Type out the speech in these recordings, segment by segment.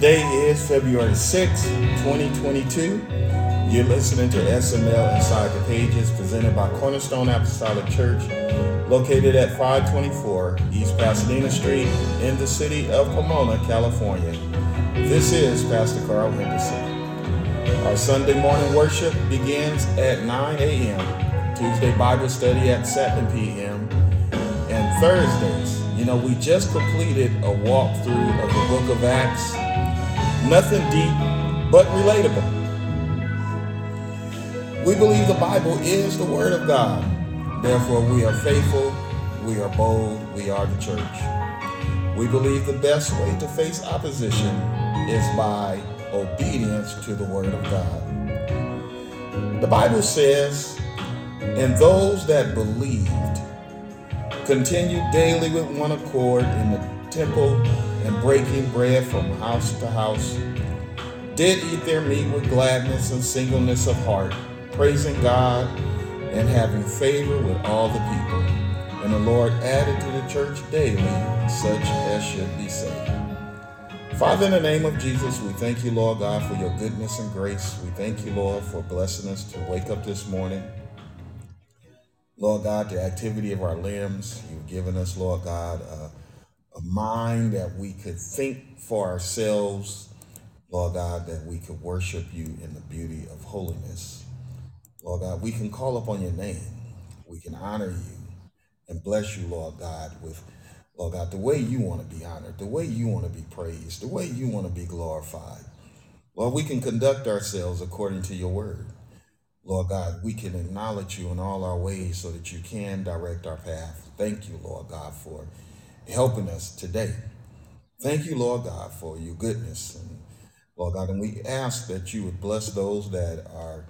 Today is February 6, 2022. You're listening to SML Inside the Pages presented by Cornerstone Apostolic Church, located at 524 East Pasadena Street in the city of Pomona, California. This is Pastor Carl Henderson. Our Sunday morning worship begins at 9 a.m., Tuesday Bible study at 7 p.m., and Thursdays. You know, we just completed a walkthrough of the book of Acts Nothing deep, but relatable. We believe the Bible is the Word of God. Therefore, we are faithful, we are bold, we are the church. We believe the best way to face opposition is by obedience to the Word of God. The Bible says, and those that believed continued daily with one accord in the temple and breaking bread from house to house, did eat their meat with gladness and singleness of heart, praising God and having favor with all the people. And the Lord added to the church daily such as should be saved. Father, in the name of Jesus, we thank you, Lord God, for your goodness and grace. We thank you, Lord, for blessing us to wake up this morning. Lord God, the activity of our limbs, you've given us, Lord God, uh, a mind that we could think for ourselves, Lord God, that we could worship you in the beauty of holiness. Lord God, we can call upon your name. We can honor you and bless you, Lord God, with, Lord God, the way you want to be honored, the way you want to be praised, the way you want to be glorified. Lord, we can conduct ourselves according to your word. Lord God, we can acknowledge you in all our ways so that you can direct our path. Thank you, Lord God, for helping us today. Thank you, Lord God, for your goodness. And Lord God, and we ask that you would bless those that are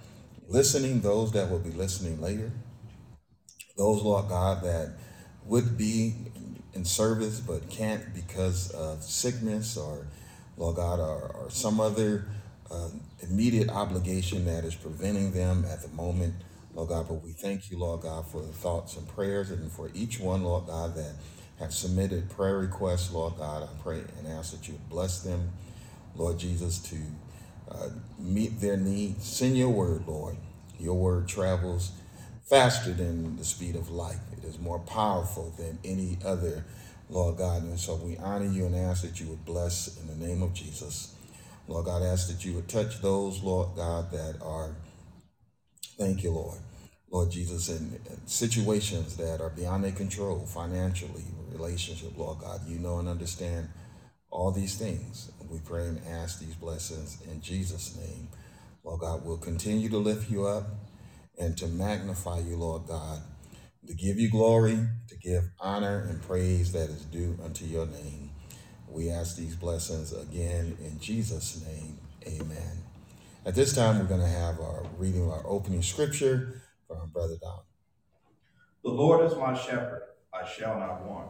listening, those that will be listening later, those, Lord God, that would be in service but can't because of sickness or, Lord God, or, or some other uh, immediate obligation that is preventing them at the moment, Lord God. But we thank you, Lord God, for the thoughts and prayers and for each one, Lord God, that have submitted prayer requests, Lord God, I pray and ask that you bless them, Lord Jesus, to uh, meet their needs. Send your word, Lord. Your word travels faster than the speed of light. It is more powerful than any other, Lord God. And so we honor you and ask that you would bless in the name of Jesus. Lord God, ask that you would touch those, Lord God, that are, thank you, Lord, Lord Jesus, in situations that are beyond their control, financially, relationship, Lord God. You know and understand all these things. We pray and ask these blessings in Jesus' name. Lord God, we'll continue to lift you up and to magnify you, Lord God, to give you glory, to give honor and praise that is due unto your name. We ask these blessings again in Jesus' name. Amen. At this time, we're going to have our reading our opening scripture from Brother Don. The Lord is my shepherd, I shall not want.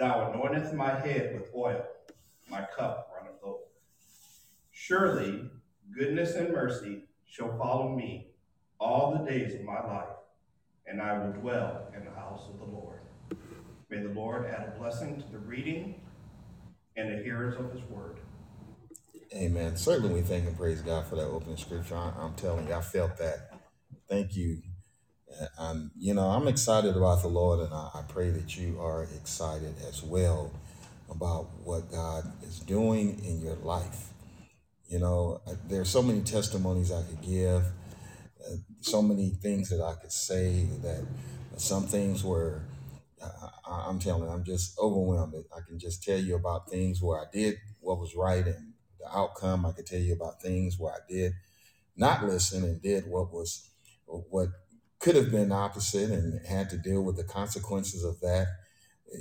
Thou anointest my head with oil, my cup runneth over. Surely goodness and mercy shall follow me all the days of my life, and I will dwell in the house of the Lord. May the Lord add a blessing to the reading and the hearers of his word. Amen. Certainly we thank and praise God for that opening scripture. I'm telling you, I felt that Thank you. I'm, you know, I'm excited about the Lord, and I, I pray that you are excited as well about what God is doing in your life. You know, there's so many testimonies I could give, uh, so many things that I could say. That some things where I, I'm telling I'm just overwhelmed. I can just tell you about things where I did what was right and the outcome. I could tell you about things where I did not listen and did what was what could have been opposite and had to deal with the consequences of that,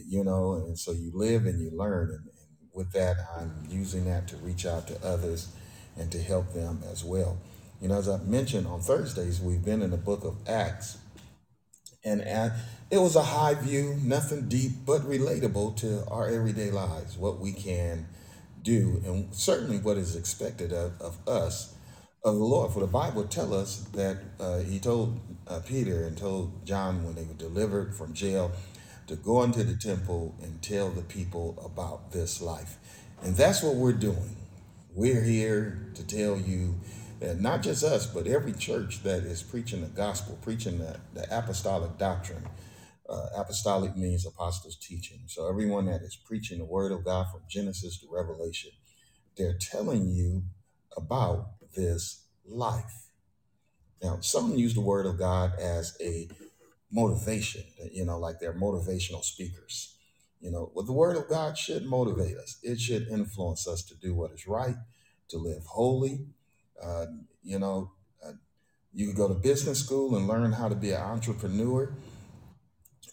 you know, and so you live and you learn. And, and with that, I'm using that to reach out to others and to help them as well. You know, as I mentioned on Thursdays, we've been in the book of Acts, and it was a high view, nothing deep, but relatable to our everyday lives, what we can do, and certainly what is expected of, of us, of the Lord. For the Bible tell us that uh, He told uh, Peter and told John when they were delivered from jail to go into the temple and tell the people about this life. And that's what we're doing. We're here to tell you that not just us, but every church that is preaching the gospel, preaching the, the apostolic doctrine. Uh, apostolic means apostles' teaching. So everyone that is preaching the word of God from Genesis to Revelation, they're telling you about this life. Now, some use the word of God as a motivation, you know, like they're motivational speakers. You know, well, the word of God should motivate us. It should influence us to do what is right, to live holy. Uh, you know, uh, you can go to business school and learn how to be an entrepreneur.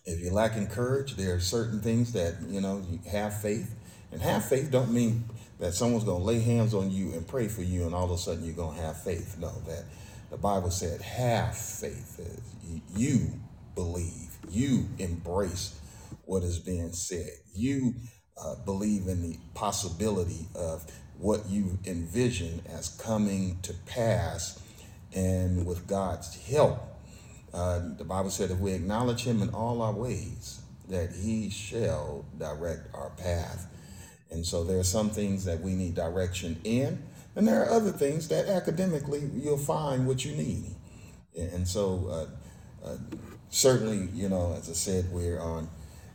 If you're lacking courage, there are certain things that, you know, you have faith. And have faith don't mean that someone's going to lay hands on you and pray for you and all of a sudden you're going to have faith. No, that the Bible said have faith. You believe. You embrace what is being said. You uh, believe in the possibility of what you envision as coming to pass. And with God's help, uh, the Bible said if we acknowledge Him in all our ways, that He shall direct our path. And so there are some things that we need direction in, and there are other things that academically you'll find what you need. And so, uh, uh, certainly, you know, as I said, we're on,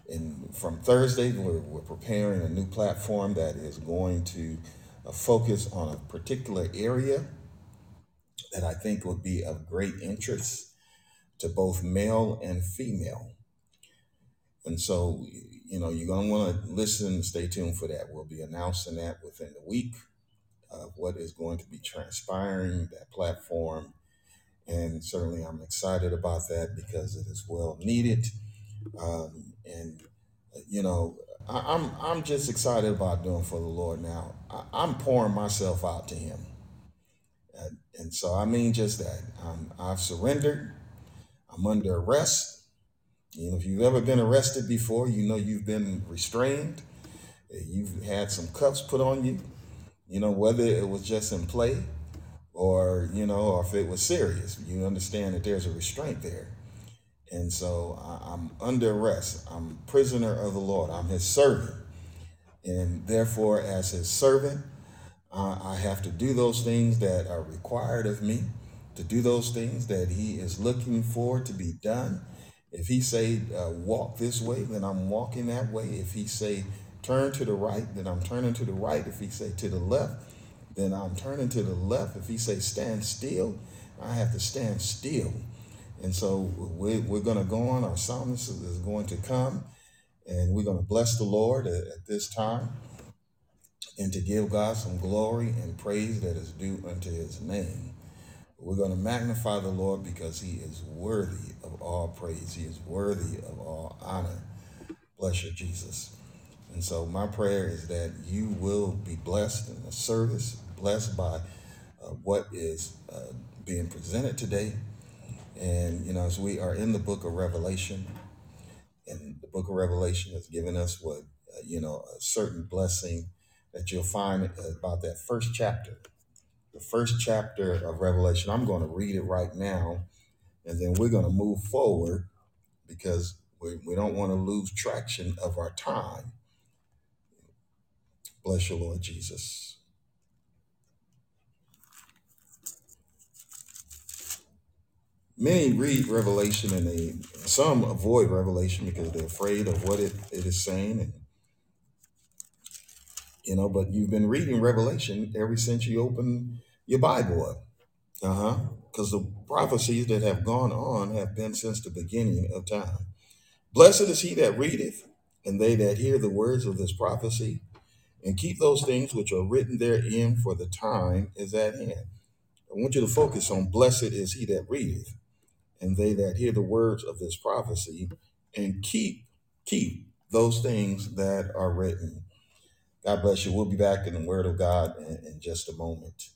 in from Thursday, we're, we're preparing a new platform that is going to uh, focus on a particular area that I think would be of great interest to both male and female. And so, you know, you're going to want to listen stay tuned for that. We'll be announcing that within the week of what is going to be transpiring, that platform. And certainly I'm excited about that because it is well needed. Um, and, you know, I, I'm, I'm just excited about doing for the Lord now. I, I'm pouring myself out to Him. And, and so I mean just that. I've surrendered. I'm under arrest. You know, if you've ever been arrested before, you know you've been restrained. You've had some cuffs put on you. You know, whether it was just in play or, you know, or if it was serious, you understand that there's a restraint there. And so I'm under arrest. I'm prisoner of the Lord. I'm his servant. And therefore, as his servant, I have to do those things that are required of me, to do those things that he is looking for to be done. If he say uh, walk this way, then I'm walking that way. If he say turn to the right, then I'm turning to the right. If he say to the left, then I'm turning to the left. If he say stand still, I have to stand still. And so we're, we're going to go on. Our psalmist is going to come and we're going to bless the Lord at, at this time and to give God some glory and praise that is due unto his name. We're going to magnify the Lord because he is worthy of all praise. He is worthy of all honor. Bless you, Jesus. And so my prayer is that you will be blessed in the service, blessed by uh, what is uh, being presented today. And, you know, as we are in the book of Revelation, and the book of Revelation has given us what, uh, you know, a certain blessing that you'll find about that first chapter. The first chapter of Revelation, I'm going to read it right now, and then we're going to move forward because we, we don't want to lose traction of our time. Bless you, Lord Jesus. Many read Revelation and they some avoid Revelation because they're afraid of what it, it is saying and you know, but you've been reading Revelation ever since you opened your Bible up. Uh-huh. Because the prophecies that have gone on have been since the beginning of time. Blessed is he that readeth, and they that hear the words of this prophecy, and keep those things which are written therein, for the time is at hand. I want you to focus on blessed is he that readeth, and they that hear the words of this prophecy, and keep keep those things that are written. God bless you. We'll be back in the Word of God in, in just a moment.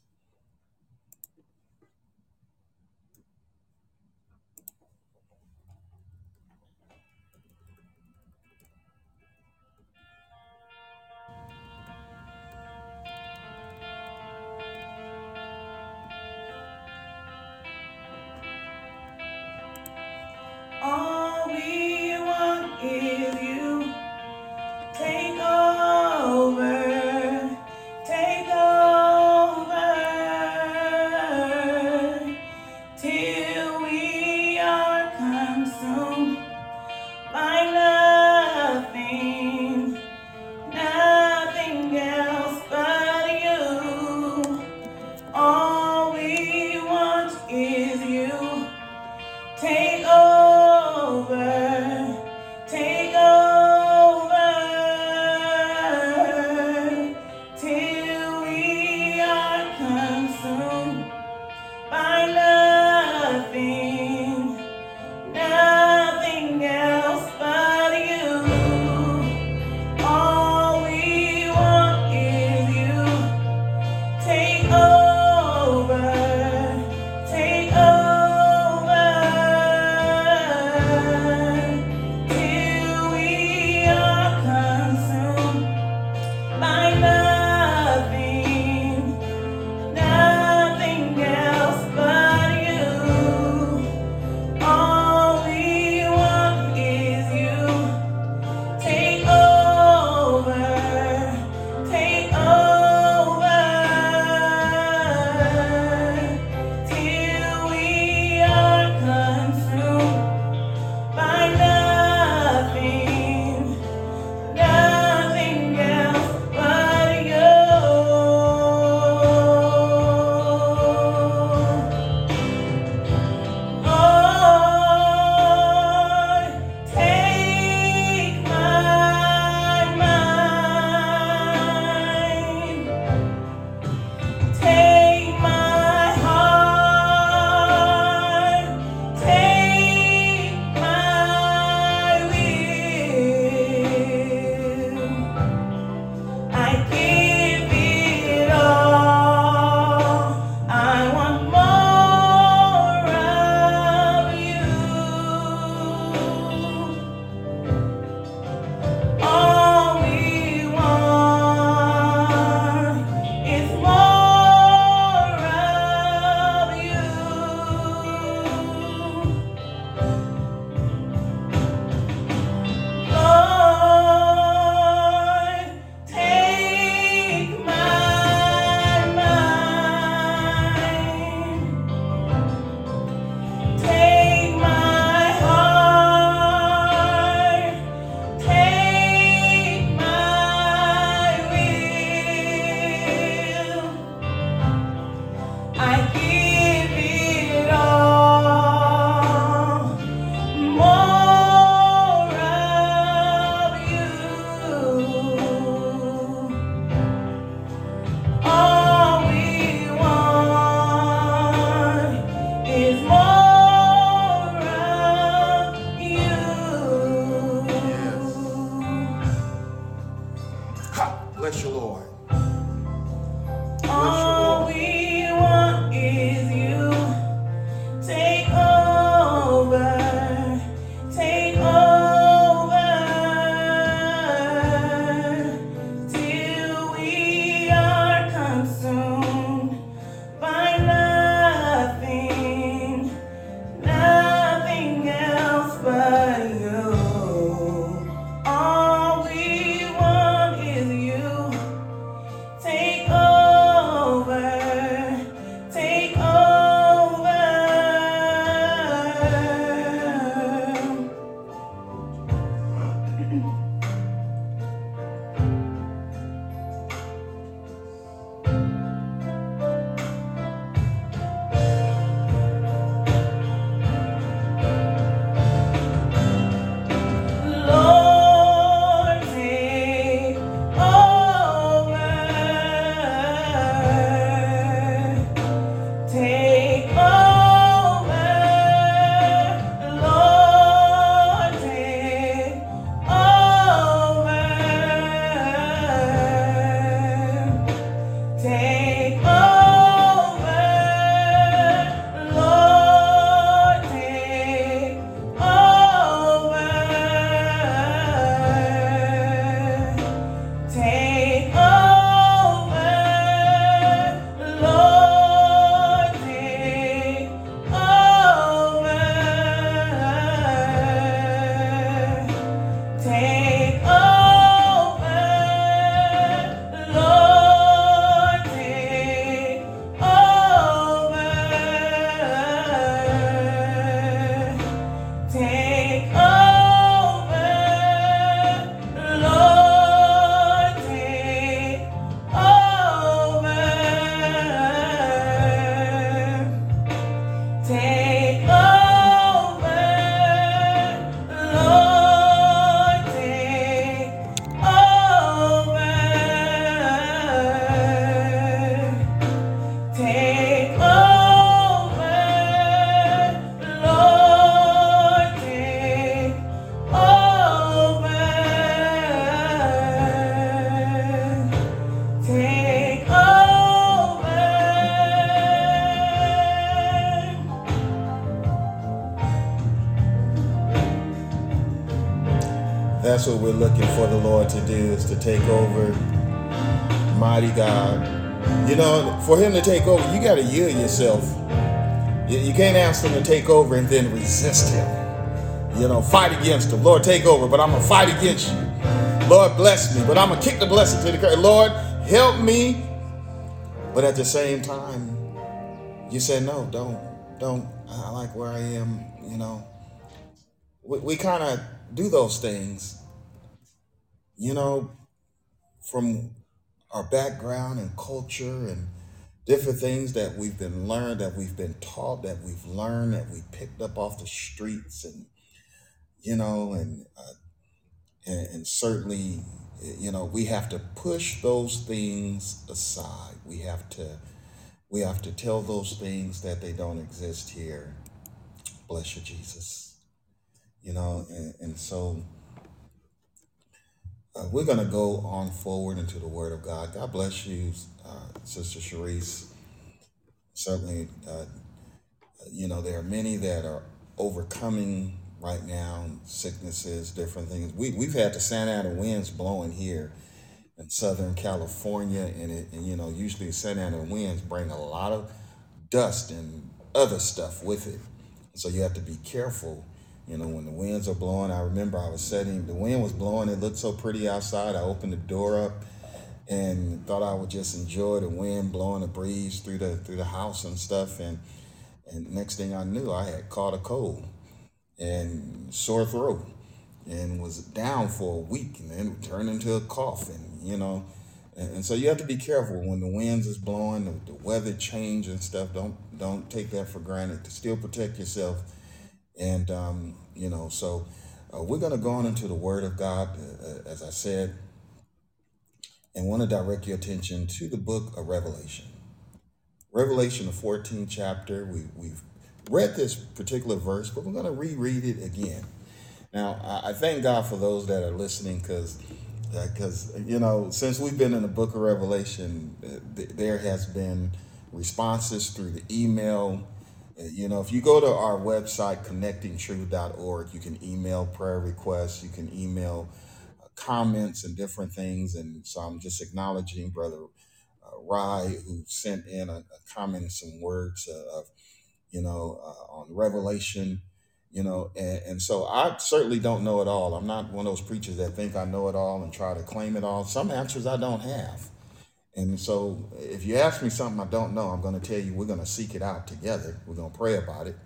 What we're looking for the Lord to do is to take over, mighty God. You know, for him to take over, you got to yield yourself. You, you can't ask him to take over and then resist him. You know, fight against him. Lord, take over, but I'm going to fight against you. Lord, bless me, but I'm going to kick the blessing to the curb. Lord, help me. But at the same time, you say, no, don't, don't. I like where I am, you know. We, we kind of do those things, you know, from our background and culture and different things that we've been learned, that we've been taught, that we've learned, that we picked up off the streets, and you know, and uh, and, and certainly, you know, we have to push those things aside. We have to we have to tell those things that they don't exist here. Bless you, Jesus. You know, and, and so uh, we're going to go on forward into the Word of God. God bless you, uh, Sister Sharice. Certainly, uh, you know, there are many that are overcoming right now sicknesses, different things. We, we've had the Santa Ana winds blowing here in Southern California, and, it, and you know, usually Santa Ana winds bring a lot of dust and other stuff with it. So you have to be careful. You know, when the winds are blowing, I remember I was sitting, the wind was blowing, it looked so pretty outside. I opened the door up and thought I would just enjoy the wind blowing the breeze through the through the house and stuff. And and next thing I knew, I had caught a cold and sore throat and was down for a week and then turned into a cough and you know and, and so you have to be careful when the winds is blowing the, the weather change and stuff don't don't take that for granted to still protect yourself and um, you know so uh, we're going to go on into the word of god uh, uh, as i said and want to direct your attention to the book of revelation. Revelation the 14th chapter we, we've read this particular verse but we're going to reread it again. Now, I, I thank God for those that are listening because because you know since we've been in the book of revelation uh, th- there has been responses through the email Uh, you know if you go to our website connectingtruth.org you can email prayer requests you can email uh, comments and different things and so i'm just acknowledging brother uh, Rye, who sent in a, a comment and some words of you know, uh, on Revelation, you know, and, and so I certainly don't know it all. I'm not one of those preachers that think I know it all and try to claim it all. Some answers I don't have. And so if you ask me something I don't know, I'm going to tell you we're going to seek it out together. We're going to pray about it.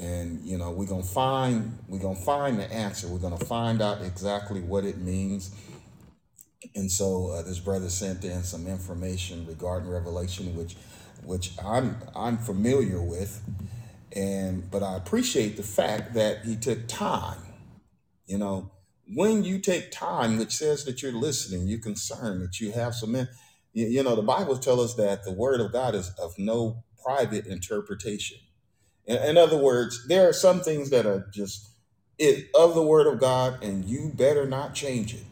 And you know, we're going to find we're going to find the answer. We're going to find out exactly what it means. And so uh, this brother sent in some information regarding Revelation which which I'm I'm familiar with and but I appreciate the fact that he took time. You know, when you take time, which says that you're listening, you're concerned, that you have some, in- you, you know, the Bible tells us that the word of God is of no private interpretation. In, in other words, there are some things that are just it of the word of God, and you better not change it.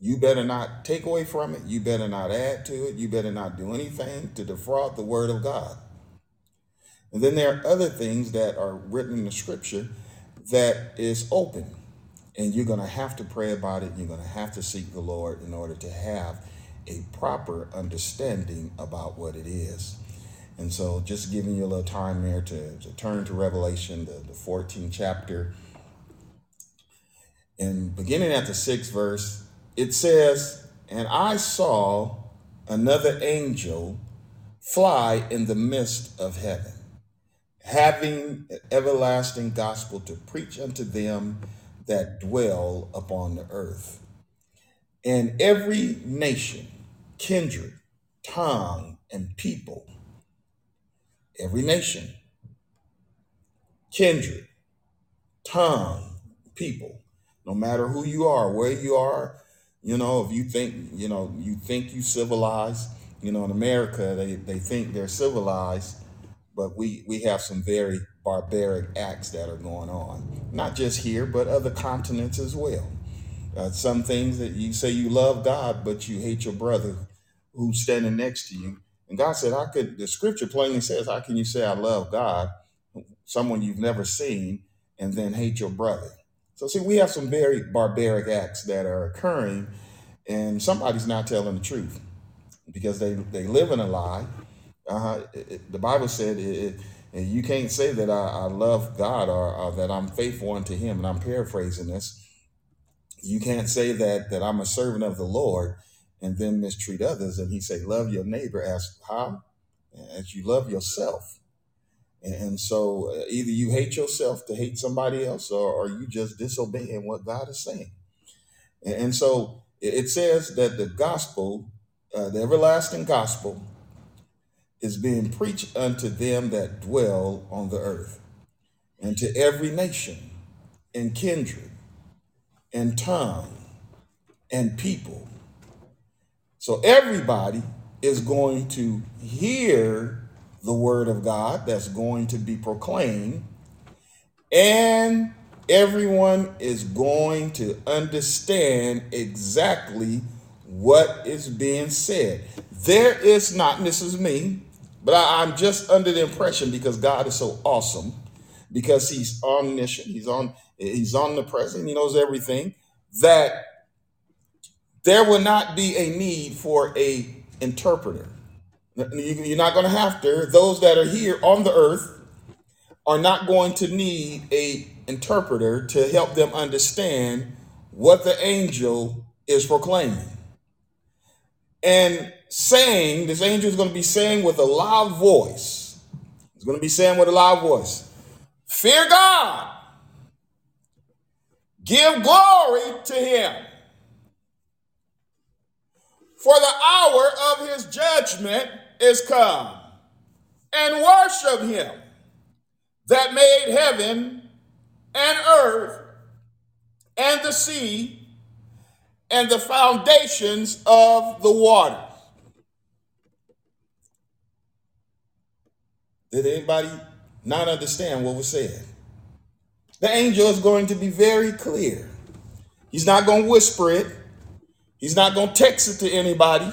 You better not take away from it. You better not add to it. You better not do anything to defraud the word of God. And then there are other things that are written in the scripture that is open. And you're going to have to pray about it. You're going to have to seek the Lord in order to have a proper understanding about what it is. And so, just giving you a little time there to, to turn to Revelation, the, the 14th chapter. And beginning at the sixth verse, it says, And I saw another angel fly in the midst of heaven having an everlasting gospel to preach unto them that dwell upon the earth. And every nation, kindred, tongue, and people, every nation, kindred, tongue, people. No matter who you are, where you are, you know, if you think, you know, you think you civilized, you know, in America, they, they think they're civilized, but we, we have some very barbaric acts that are going on. Not just here, but other continents as well. Uh, some things that you say you love God, but you hate your brother who's standing next to you. And God said, I could, the scripture plainly says, how can you say I love God, someone you've never seen, and then hate your brother? So, see, we have some very barbaric acts that are occurring, and somebody's not telling the truth because they, they live in a lie. Uh, it, it- the Bible said it, you can't say that I, I love God or, or that I'm faithful unto Him. And I'm paraphrasing this. You can't say that that I'm a servant of the Lord and then mistreat others. And He say, love your neighbor as how as you love yourself. And, so uh, either you hate yourself to hate somebody else, or, or you just disobeying what God is saying. And, and so it, it says that the gospel, uh, the everlasting gospel, is being preached unto them that dwell on the earth, and to every nation, and kindred, and tongue, and people. So everybody is going to hear the word of God that's going to be proclaimed, and everyone is going to understand exactly what is being said. There is not, this is me, but I, I'm just under the impression because God is so awesome, because He's omniscient, He's on, He's omnipresent, He knows everything, that there will not be a need for a interpreter. You- You're not going to have to. Those that are here on the earth are not going to need a interpreter to help them understand what the angel is proclaiming and saying. This angel is going to be saying with a loud voice. He's going to be saying with a loud voice, "Fear God, give glory to Him, for the hour of His judgment is come, and worship Him." that made heaven and earth and the sea and the foundations of the water. Did anybody not understand what was said? The angel is going to be very clear. He's not going to whisper it. He's not going to text it to anybody.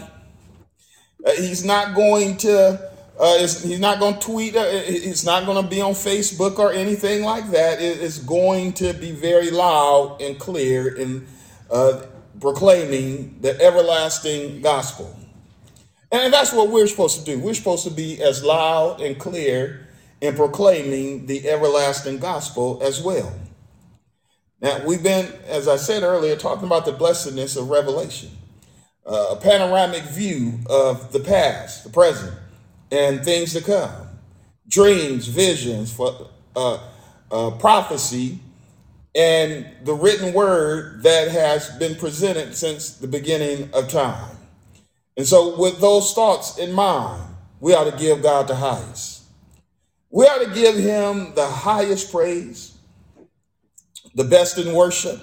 Uh, he's not going to. Uh, he's not going to tweet. Uh, it- it's not going to be on Facebook or anything like that. It- it's going to be very loud and clear in uh, proclaiming the everlasting gospel. And that's what we're supposed to do. We're supposed to be as loud and clear in proclaiming the everlasting gospel as well. Now, we've been, as I said earlier, talking about the blessedness of revelation, uh, a panoramic view of the past, the present, and things to come, dreams, visions, for uh, uh, prophecy, and the written word that has been presented since the beginning of time. And so, with those thoughts in mind, we ought to give God the highest. We ought to give Him the highest praise, the best in worship.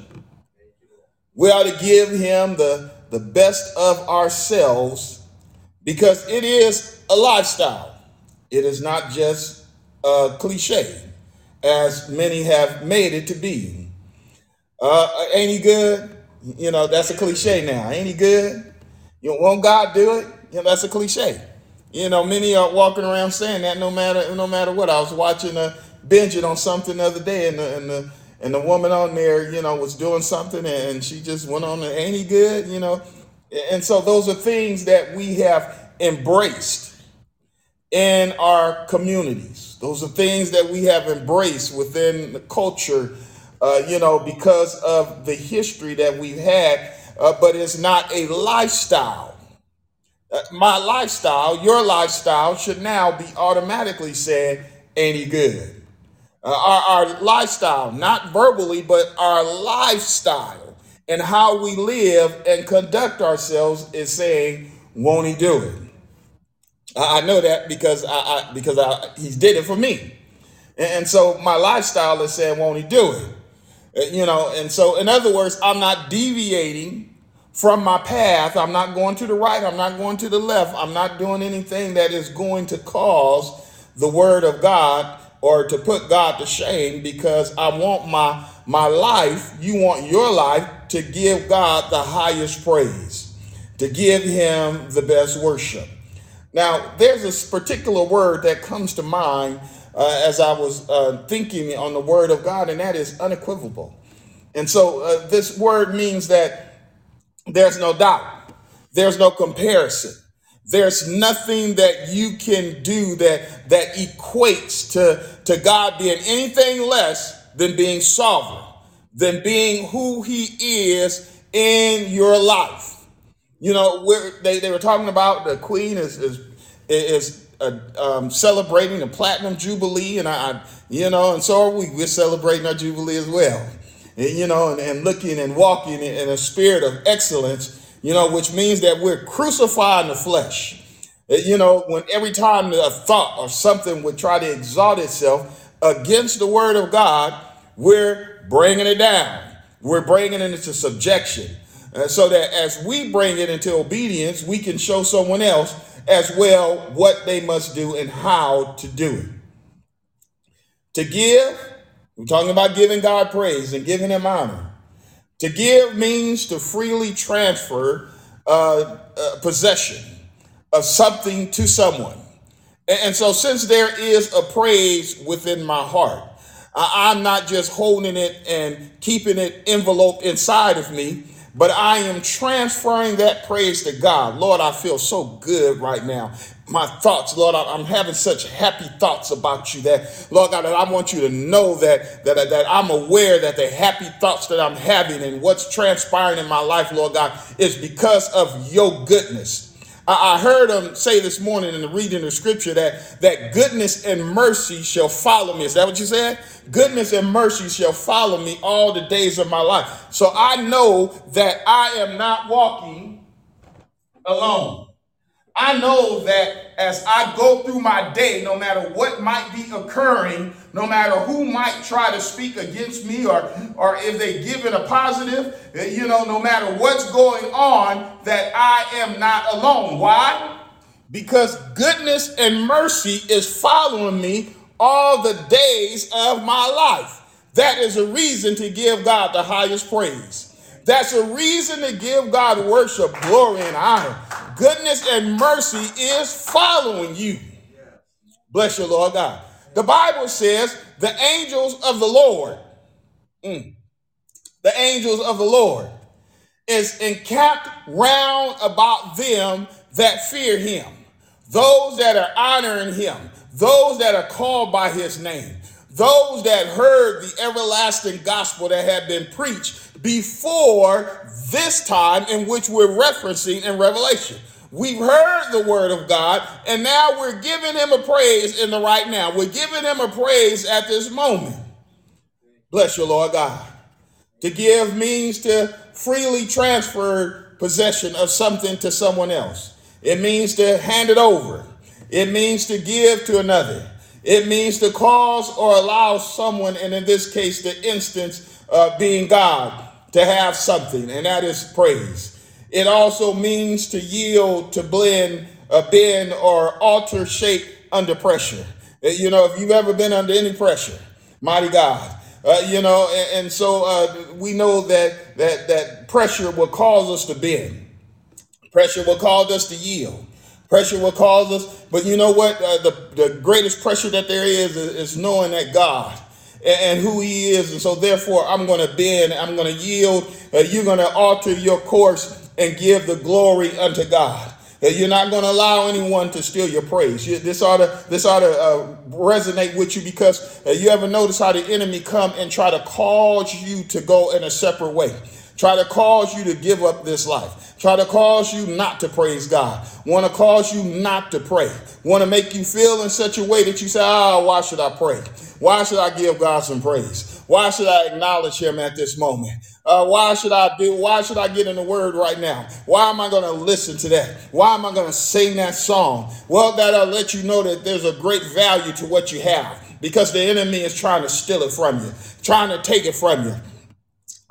We ought to give Him the, the best of ourselves because it is a lifestyle. It is not just a cliche, as many have made it to be. Uh, ain't he good? You know, that's a cliche now. Ain't he good? You know, won't God do it? You know, that's a cliche. You know, many are walking around saying that no matter no matter what. I was watching a binge it on something the other day, and the and the and the woman on there, you know, was doing something, and she just went on. and, Ain't he good? You know, and so those are things that we have embraced in our communities. Those are things that we have embraced within the culture, uh, you know, because of the history that we've had, uh, but it's not a lifestyle. Uh, my lifestyle, your lifestyle, should now be automatically said, any good? Uh, our, our lifestyle, not verbally, but our lifestyle and how we live and conduct ourselves is saying, won't he do it? I I know that because I, I because I, he's did it for me. And, and so my lifestyle is saying, won't he do it? Uh, You know, and so in other words, I'm not deviating from my path. I'm not going to the right. I'm not going to the left. I'm not doing anything that is going to cause the word of God or to put God to shame because I want my my life, you want your life to give God the highest praise, to give him the best worship. Now, there's this particular word that comes to mind uh, as I was uh, thinking on the word of God, and that is unequivocal. And so uh, this word means that there's no doubt. There's no comparison. There's nothing that you can do that that equates to, to God being anything less than being sovereign, than being who he is in your life. You know, they, they were talking about the queen is is is uh, um, celebrating the platinum jubilee, and I, I, you know, and so are we. We're celebrating our jubilee as well, you know, and, and looking and walking in, a spirit of excellence. You know, which means that we're crucifying the flesh. You know, when every time a thought or something would try to exalt itself against the word of God, we're bringing it down. We're bringing it into subjection. Uh, so that as we bring it into obedience, we can show someone else as well what they must do and how to do it. To give, we're talking about giving God praise and giving Him honor. To give means to freely transfer uh, uh, possession of something to someone. And, and so, since there is a praise within my heart, I, I'm not just holding it and keeping it enveloped inside of me, but I am transferring that praise to God. Lord, I feel so good right now. My thoughts, Lord, I'm having such happy thoughts about you that, Lord God, that I want you to know that, that, that I'm aware that the happy thoughts that I'm having and what's transpiring in my life, Lord God, is because of your goodness. I I heard him say this morning in the reading of scripture that that goodness and mercy shall follow me. Is that what you said? Goodness and mercy shall follow me all the days of my life. So I know that I am not walking alone. I know that as I go through my day, no matter what might be occurring, no matter who might try to speak against me or, or if they give it a positive, eh, you know, no matter what's going on, that I am not alone. Why? Because goodness and mercy is following me all the days of my life. That is a reason to give God the highest praise. That's a reason to give God worship, glory, and honor. Goodness and mercy is following you. Bless your Lord God. The Bible says the angels of the Lord, mm, the angels of the Lord is encamped round about them that fear him, those that are honoring him, those that are called by his name, those that heard the everlasting gospel that had been preached before this time in which we're referencing in Revelation. We've heard the word of God, and now we're giving him a praise in the right now. We're giving him a praise at this moment. Bless you, Lord God. To give means to freely transfer possession of something to someone else. It means to hand it over. It means to give to another. It means to cause or allow someone, and in this case, the instance uh, being God, to have something, and that is praise. It also means to yield, to blend, uh, bend, or alter shape under pressure. Uh, You know, if you've ever been under any pressure, mighty God. Uh, you know, and, and so uh, we know that that that pressure will cause us to bend. Pressure will cause us to yield. Pressure will cause us, but you know what? Uh, the the greatest pressure that there is is, is knowing that God and, who He is, and so therefore I'm going to bend. I'm going to yield. Uh, you're going to alter your course and give the glory unto God. Uh, You're not going to allow anyone to steal your praise. You- This ought to this ought to uh, resonate with you because uh, you ever notice how the enemy come and try to cause you to go in a separate way, try to cause you to give up this life, try to cause you not to praise God, want to cause you not to pray, want to make you feel in such a way that you say, "Ah, why should I pray? Why should I give God some praise? Why should I acknowledge Him at this moment? Uh, why should I do? Why should I get in the Word right now? Why am I going to listen to that? Why am I going to sing that song? Well, that'll let you know that there's a great value to what you have. because the enemy is trying to steal it from you, trying to take it from you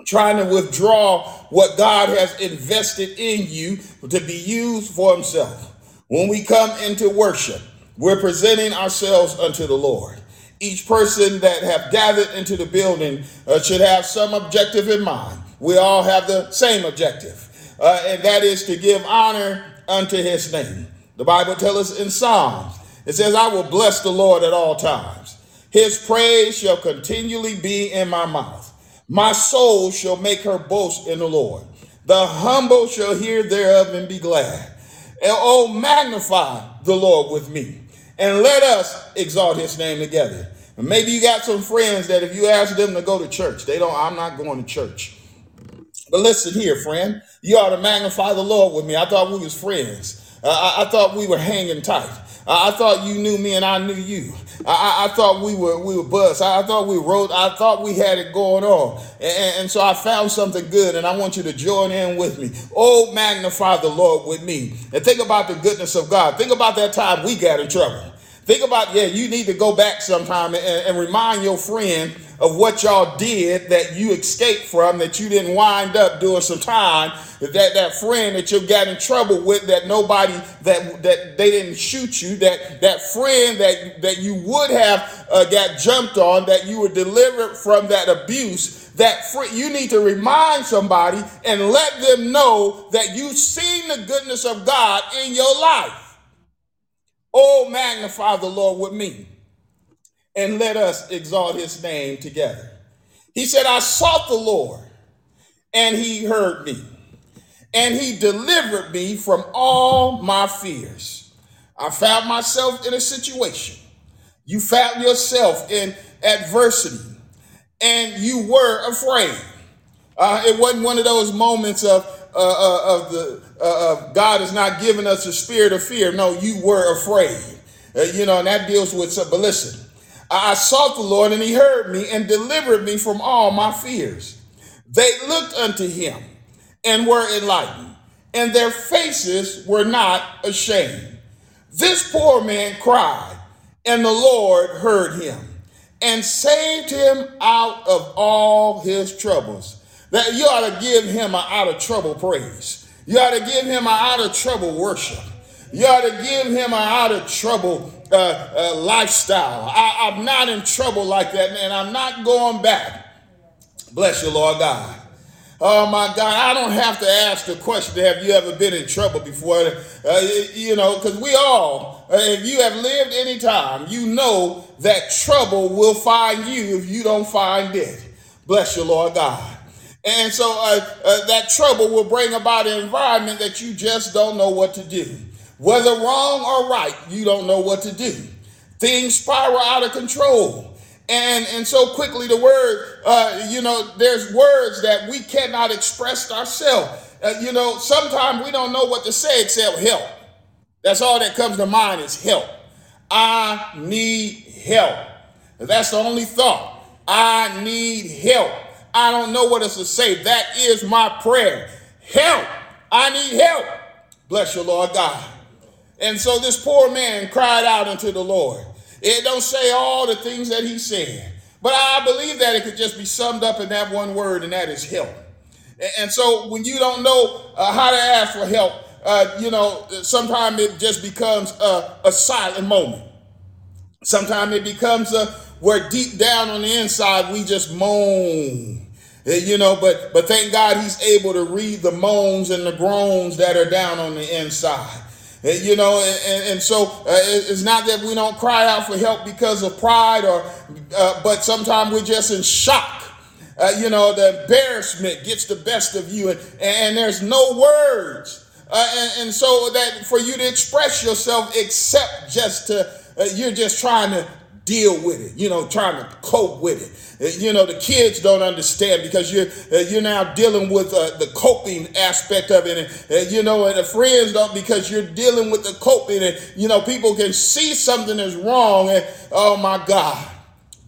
trying to withdraw what God has invested in you to be used for himself. When we come into worship, we're presenting ourselves unto the Lord. Each person that have gathered into the building uh, should have some objective in mind. We all have the same objective, uh, and that is to give honor unto his name. The Bible tells us in Psalms, it says, I will bless the Lord at all times. His praise shall continually be in my mouth. My soul shall make her boast in the Lord. The humble shall hear thereof and be glad. And oh, magnify the Lord with me. And let us exalt his name together. Maybe you got some friends that if you ask them to go to church, they don't, I'm not going to church. But listen here, friend. You ought to magnify the Lord with me. I thought we was friends. I, I thought we were hanging tight. I, I thought you knew me and I knew you. I, I, thought we were we were buds. I, thought we wrote. I thought we had it going on. And, and so I found something good, and I want you to join in with me. Oh, magnify the Lord with me, and think about the goodness of God. Think about that time we got in trouble. Think about yeah. You need to go back sometime and, and remind your friend of what y'all did that you escaped from, that you didn't wind up doing some time, that that friend that you got in trouble with, that nobody that that they didn't shoot you, that that friend that that you would have uh, got jumped on, that you were delivered from that abuse. That free, you need to remind somebody and let them know that you've seen the goodness of God in your life. Oh, magnify the Lord with me and let us exalt his name together. He said, I sought the Lord, and he heard me, and he delivered me from all my fears. I found myself in a situation. You found yourself in adversity, and you were afraid. Uh, it wasn't one of those moments of uh, uh, of the uh, of God has not given us a spirit of fear. No, you were afraid. Uh, you know, and that deals with. But listen, I sought the Lord, and he heard me and delivered me from all my fears. They looked unto him and were enlightened, and their faces were not ashamed. This poor man cried, and the Lord heard him and saved him out of all his troubles. That you ought to give him an out of trouble praise. You ought to give him an out of trouble worship. You ought to give him an out of trouble uh, uh, lifestyle. I, I'm not in trouble like that, man. I'm not going back. Bless you, Lord God. Oh my God, I don't have to ask the question, have you ever been in trouble before? Uh, you know, because we all, uh, if you have lived any time, you know that trouble will find you if you don't find it. Bless you, Lord God. And so uh, uh, that trouble will bring about an environment that you just don't know what to do. Whether wrong or right, you don't know what to do. Things spiral out of control. And, and so quickly, the word, uh, you know, there's words that we cannot express ourselves. Uh, you know, sometimes we don't know what to say except help. That's all that comes to mind is help. I need help. That's the only thought. I need help. I don't know what else to say. That is my prayer. Help. I need help. Bless you, Lord God. And so this poor man cried out unto the Lord. It don't say all the things that he said, but I believe that it could just be summed up in that one word, and that is help. And so when you don't know uh, how to ask for help, uh, you know, sometimes it just becomes a, a silent moment. Sometimes it becomes a where deep down on the inside we just moan. Uh, You know, but but thank God he's able to read the moans and the groans that are down on the inside. Uh, You know, and, and so uh, it's not that we don't cry out for help because of pride, or, uh, but sometimes we're just in shock. Uh, you know, the embarrassment gets the best of you, and, and there's no words. Uh, and, and so that for you to express yourself, except just to, you're just trying to deal with it, you know, trying to cope with it. Uh, You know, the kids don't understand because you're uh, you're now dealing with uh, the coping aspect of it, and uh, you know, and the friends don't because you're dealing with the coping, and you know, people can see something is wrong, and oh my God,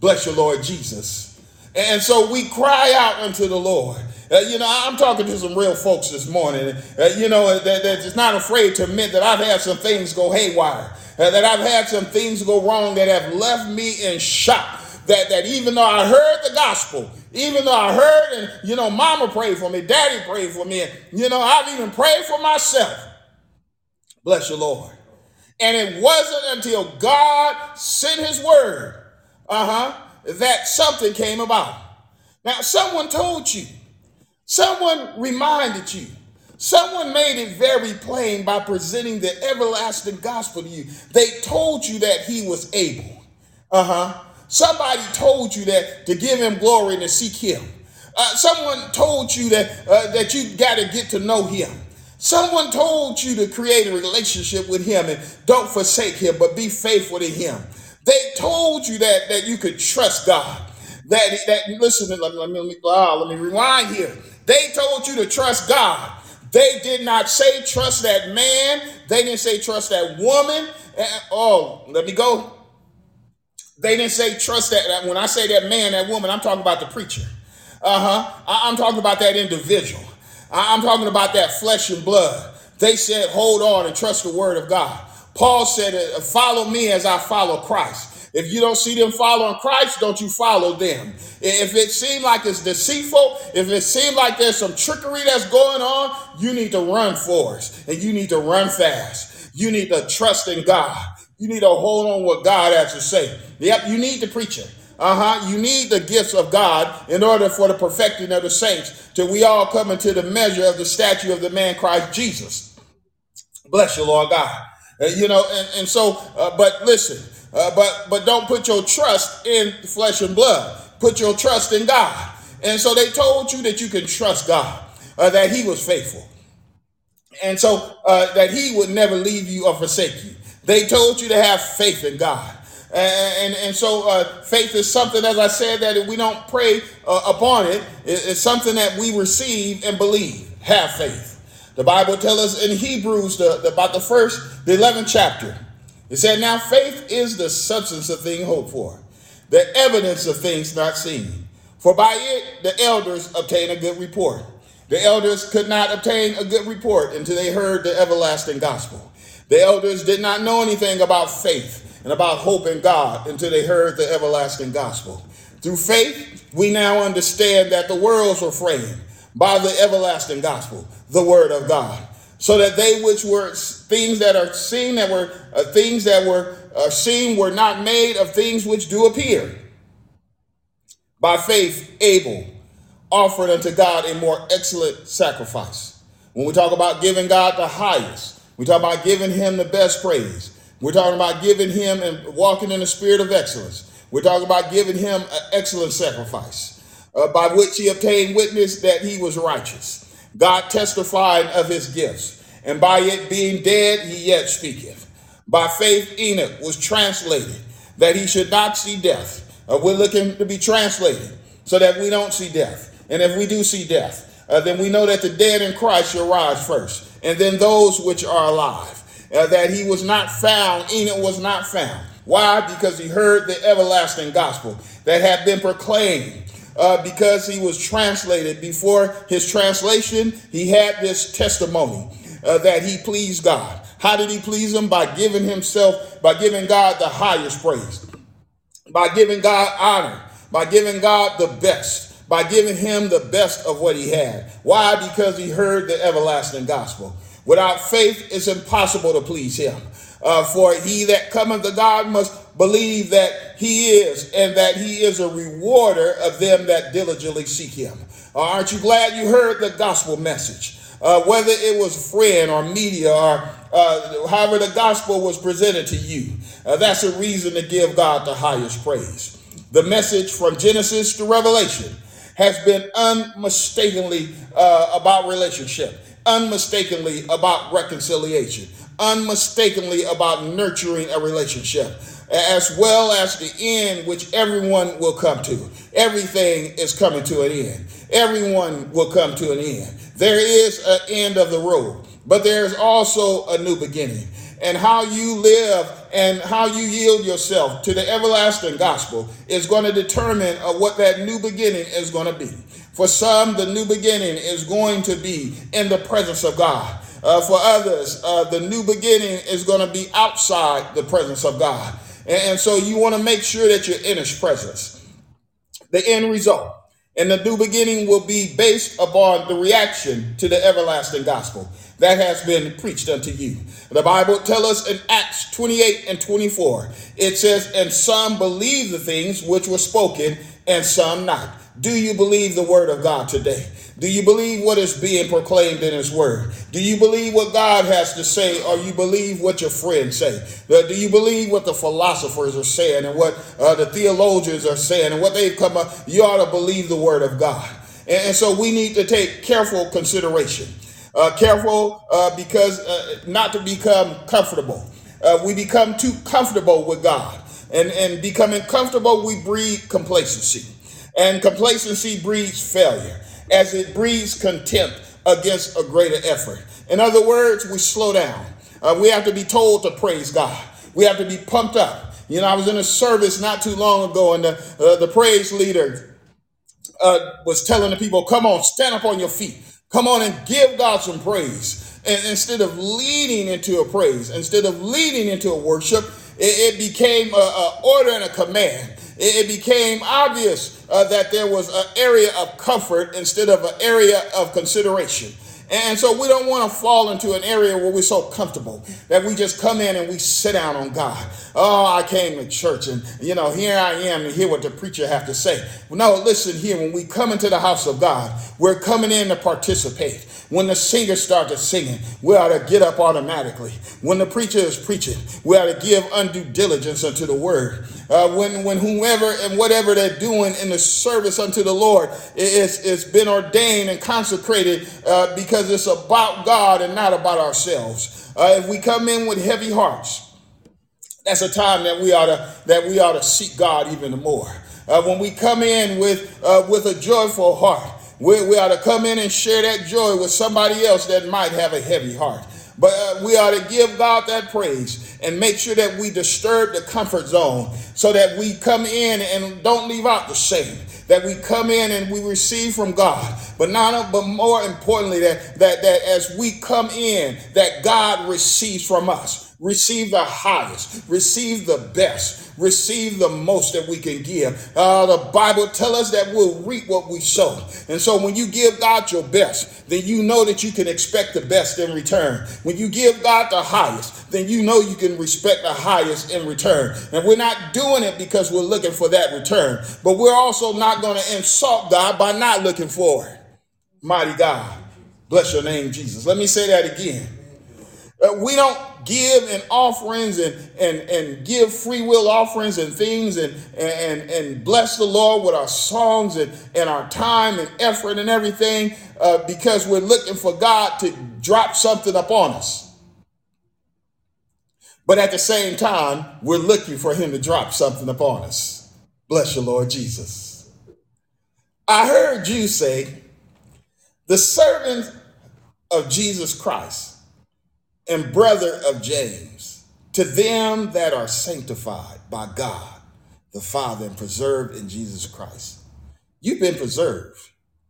bless your Lord Jesus. And so we cry out unto the Lord. Uh, you know, I'm talking to some real folks this morning, uh, you know, that, that's not afraid to admit that I've had some things go haywire. Uh, that I've had some things go wrong that have left me in shock. That, that even though I heard the gospel, even though I heard and, you know, mama prayed for me, daddy prayed for me, and, you know, I've even prayed for myself. Bless you, Lord. And it wasn't until God sent his word, uh-huh, that something came about. Now, someone told you, someone reminded you, someone made it very plain by presenting the everlasting gospel to you. They told you that he was able. Uh-huh. Somebody told you that to give him glory and to seek him. Uh, someone told you that uh, that you got to get to know him. Someone told you to create a relationship with him and don't forsake him, but be faithful to him. They told you that that you could trust God. That that listen, let me let me, let me, ah, let me rewind here. They told you to trust God. They did not say trust that man. They didn't say trust that woman. Eh, Oh, let me go. They didn't say trust that. When I say that man, that woman, I'm talking about the preacher. Uh huh. I'm talking about that individual. I'm talking about that flesh and blood. They said, hold on and trust the word of God. Paul said, follow me as I follow Christ. If you don't see them following Christ, don't you follow them. If it seems like it's deceitful, if it seems like there's some trickery that's going on, you need to run for it and you need to run fast. You need to trust in God. You need to hold on what God has to say. Yep, you need the preacher. Uh-huh. You need the gifts of God in order for the perfecting of the saints till we all come into the measure of the statue of the man Christ Jesus. Bless you, Lord God. Uh, you know, and, and so, uh, but listen, uh, but but don't put your trust in flesh and blood. Put your trust in God. And so they told you that you can trust God, uh, that He was faithful and so uh, that he would never leave you or forsake you. They told you to have faith in God. And, and, so uh, faith is something, as I said, that if we don't pray uh, upon it, it- it's something that we receive and believe. Have faith. The Bible tells us in Hebrews the, the- about the first, the 11th chapter. It said, Now faith is the substance of things hoped for, the evidence of things not seen. For by it the elders obtain a good report. The elders could not obtain a good report until they heard the everlasting gospel. The elders did not know anything about faith and about hope in God until they heard the everlasting gospel. Through faith, we now understand that the worlds were framed by the everlasting gospel, the word of God, so that they which were things that are seen that were uh, things that were uh, seen were not made of things which do appear. By faith, Abel offered unto God a more excellent sacrifice. When we talk about giving God the highest, we talk about giving him the best praise. We're talking about giving him and walking in the spirit of excellence. We're talking about giving him an excellent sacrifice, uh, by which he obtained witness that he was righteous. God testified of his gifts, and by it being dead, he yet speaketh. By faith, Enoch was translated that he should not see death. Uh, we're looking to be translated so that we don't see death. And if we do see death, uh, then we know that the dead in Christ shall rise first, and then those which are alive. Uh, that he was not found, Enoch was not found. Why? Because he heard the everlasting gospel that had been proclaimed. Uh, because he was translated before his translation, he had this testimony uh, that he pleased God. How did he please him? By giving himself, by giving God the highest praise by giving God honor, by giving God the best, by giving him the best of what he had. Why? Because he heard the everlasting gospel. Without faith, it's impossible to please him. Uh, for he that cometh to God must believe that he is, and that he is a rewarder of them that diligently seek him. Uh, aren't you glad you heard the gospel message? Uh, whether it was friend or media or uh, however the gospel was presented to you. Uh, that's a reason to give God the highest praise. The message from Genesis to Revelation has been unmistakably uh, about relationship, unmistakably about reconciliation, unmistakably about nurturing a relationship as well as the end which everyone will come to. Everything is coming to an end. Everyone will come to an end. There is an end of the road, but there's also a new beginning. And how you live and how you yield yourself to the everlasting gospel is going to determine uh, what that new beginning is going to be. For some, the new beginning is going to be in the presence of God. Uh, for others, uh, the new beginning is going to be outside the presence of God. And, and so you want to make sure that you're in his presence. The end result. And the new beginning will be based upon the reaction to the everlasting gospel that has been preached unto you. The Bible tells us in Acts 28 and 24, it says, And some believe the things which were spoken, and some not. Do you believe the word of God today? Do you believe what is being proclaimed in his word? Do you believe what God has to say, or you believe what your friends say? Uh, Do you believe what the philosophers are saying and what uh, the theologians are saying and what they've come up? You ought to believe the word of God. And, and so we need to take careful consideration. Uh, careful uh, because uh, not to become comfortable. Uh, we become too comfortable with God. And, and becoming comfortable, we breed complacency. And complacency breeds failure as it breeds contempt against a greater effort. In other words, we slow down. Uh, we have to be told to praise God. We have to be pumped up. You know, I was in a service not too long ago, and the, uh, the praise leader uh, was telling the people, come on, stand up on your feet. Come on and give God some praise. And instead of leading into a praise, instead of leading into a worship, it, it became a, a order and a command. It, became obvious uh, that there was an area of comfort instead of an area of consideration. And so we don't want to fall into an area where we're so comfortable that we just come in and we sit down on God. Oh, I came to church and, you know, here I am to hear what the preacher have to say. No, listen here. When we come into the house of God, we're coming in to participate. When the singer to singing, we ought to get up automatically. When the preacher is preaching, we ought to give undue diligence unto the word. Uh, when, when whomever and whatever they're doing in the service unto the Lord is, is been ordained and consecrated uh, because it's about God and not about ourselves. Uh, if we come in with heavy hearts, that's a time that we ought to that we ought to seek God even more. Uh, when we come in with uh, with a joyful heart, we, we ought to come in and share that joy with somebody else that might have a heavy heart. But uh, we are to give God that praise and make sure that we disturb the comfort zone so that we come in and don't leave out the shame That we come in and we receive from God, but not but more importantly that that that as we come in, that God receives from us receive the highest, receive the best, receive the most that we can give. Uh, the Bible tells us that we'll reap what we sow. And so when you give God your best, then you know that you can expect the best in return. When you give God the highest, then you know you can respect the highest in return. And we're not doing it because we're looking for that return, but we're also not going to insult God by not looking for it. Mighty God. Bless your name, Jesus. Let me say that again. Uh, we don't give in offerings and, and, and give free will offerings and things and, and, and bless the Lord with our songs and, and our time and effort and everything uh, because we're looking for God to drop something upon us. But at the same time, we're looking for Him to drop something upon us. Bless you, Lord Jesus. I heard you say, the servant of Jesus Christ and brother of James, to them that are sanctified by God the Father and preserved in Jesus Christ. You've been preserved.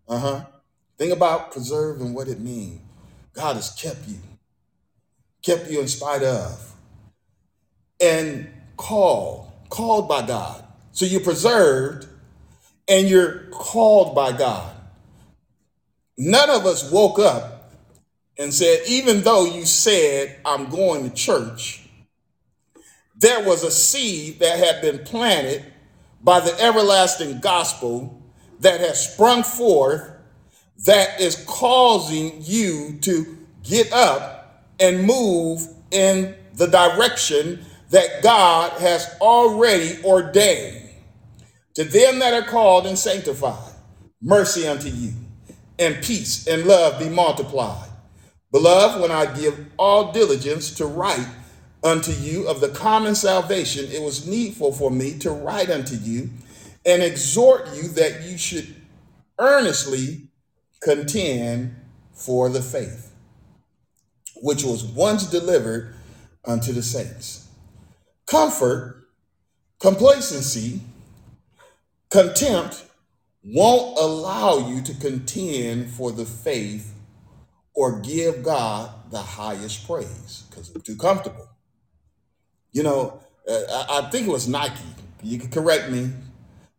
Uh huh. Think about preserve and what it means. God has kept you, kept you in spite of, and called, called by God. So you're preserved and you're called by God. None of us woke up and said, even though you said, I'm going to church, there was a seed that had been planted by the everlasting gospel that has sprung forth that is causing you to get up and move in the direction that God has already ordained. To them that are called and sanctified, mercy unto you, and peace and love be multiplied. Beloved, when I give all diligence to write unto you of the common salvation, it was needful for me to write unto you and exhort you that you should earnestly contend for the faith, which was once delivered unto the saints. Comfort, complacency, contempt won't allow you to contend for the faith or give God the highest praise because it's too comfortable. You know, uh, I, I think it was Nike. You can correct me.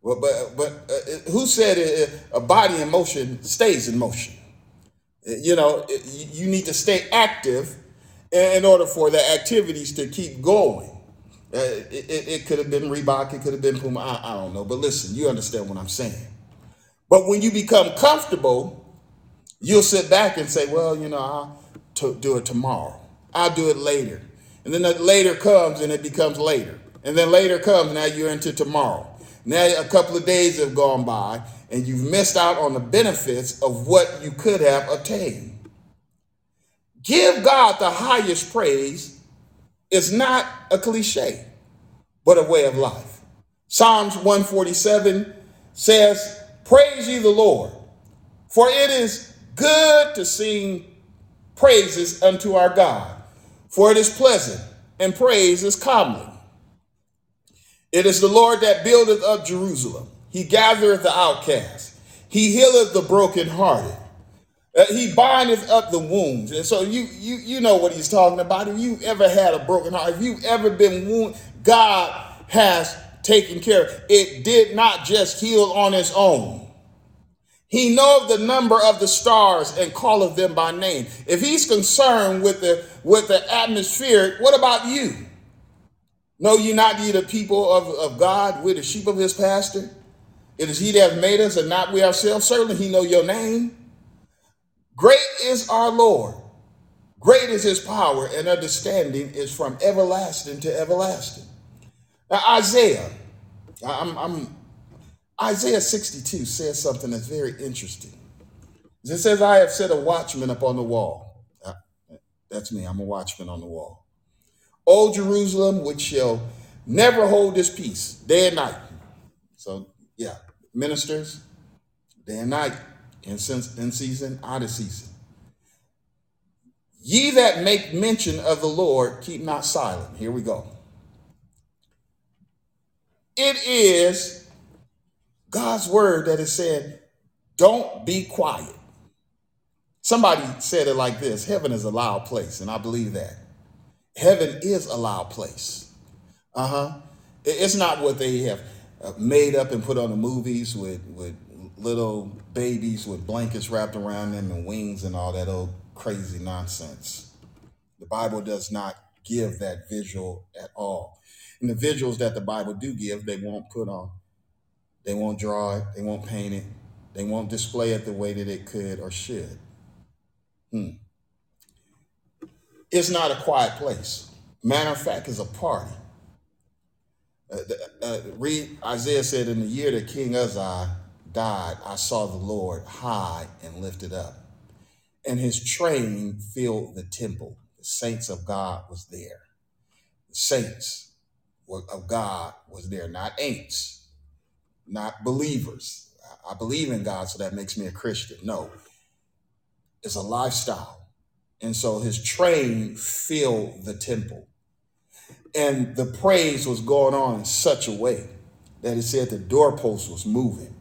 But, but, but uh, who said it, a body in motion stays in motion? Uh, You know, it- you you need to stay active in order for the activities to keep going. Uh, it, it, it could have been Reebok, it could have been Puma, I, I don't know. But listen, you understand what I'm saying. But when you become comfortable, you'll sit back and say, well, you know, I'll to do it tomorrow. I'll do it later. And then the later comes and it becomes later. And then later comes, now you're into tomorrow. Now a couple of days have gone by and you've missed out on the benefits of what you could have attained. Give God the highest praise is not a cliche, but a way of life. Psalms 147 says, Praise ye the Lord, for it is good to sing praises unto our God, for it is pleasant, and praise is comely. It is the Lord that buildeth up Jerusalem. He gathereth the outcasts. He healeth the brokenhearted. Uh, he bindeth up the wounds. And so you you you know what he's talking about. If you ever had a broken heart, if you ever been wounded, God has taken care. It did not just heal on its own. He knoweth the number of the stars and calleth them by name. If he's concerned with the with the atmosphere, what about you? Know you not ye the people of, of God, we're the sheep of his pasture? It is he that hath made us and not we ourselves. Certainly he know your name. Great is our Lord. Great is his power and understanding is from everlasting to everlasting. Now Isaiah, I'm, I'm Isaiah 62 says something that's very interesting. It says, I have set a watchman upon the wall. Uh, That's me, I'm a watchman on the wall. O Jerusalem, which shall never hold his peace, day and night. So, yeah, ministers, day and night, in, in season, out of season. Ye that make mention of the Lord, keep not silent. Here we go. It is God's word that is said, don't be quiet. Somebody said it like this Heaven is a loud place, and I believe that. Heaven is a loud place. Uh huh. It's not what they have uh, made up and put on the movies with, with little babies with blankets wrapped around them and wings and all that old crazy nonsense. The Bible does not give that visual at all. And the visuals that the Bible do give, they won't put on. They won't draw it. They won't paint it. They won't display it the way that it could or should. Hmm. It's not a quiet place. Matter of fact, it's a party. Uh, uh, read Isaiah said, In the year that King Uzziah died, I saw the Lord high and lifted up, and his train filled the temple. The saints of God was there. The saints of God was there, not ain'ts, not believers. I believe in God, so that makes me a Christian. No, it's a lifestyle. And so his train filled the temple. And the praise was going on in such a way that it said the doorpost was moving.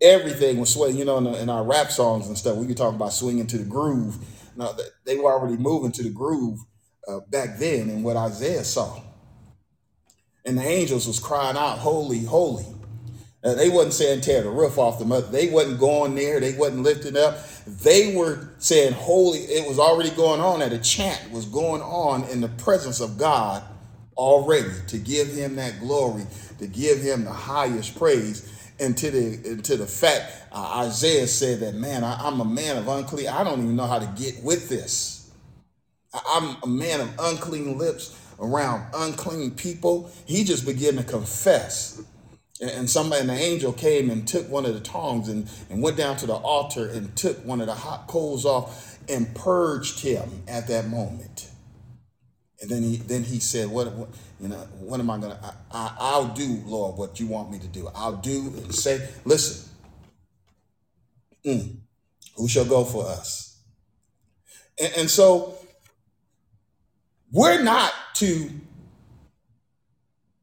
Everything was swaying. You know, in, the, in our rap songs and stuff, we could talk about swinging to the groove. Now, they were already moving to the groove uh, back then in what Isaiah saw. And the angels was crying out, holy, holy. Uh, they wasn't saying tear the roof off the mother. They wasn't going there. They wasn't lifting up. They were saying holy. It was already going on. That a chant was going on in the presence of God already to give Him that glory, to give Him the highest praise. And to the and to the fact uh, Isaiah said that man, I, I'm a man of unclean. I don't even know how to get with this. I- I'm a man of unclean lips around unclean people. He just began to confess. And somebody, and the angel came and took one of the tongs and, and went down to the altar and took one of the hot coals off and purged him at that moment. And then he then he said, "What, what you know? What am I gonna? I, I, I'll do, Lord, what you want me to do. I'll do and say. Listen, mm, who shall go for us? And, and so we're not to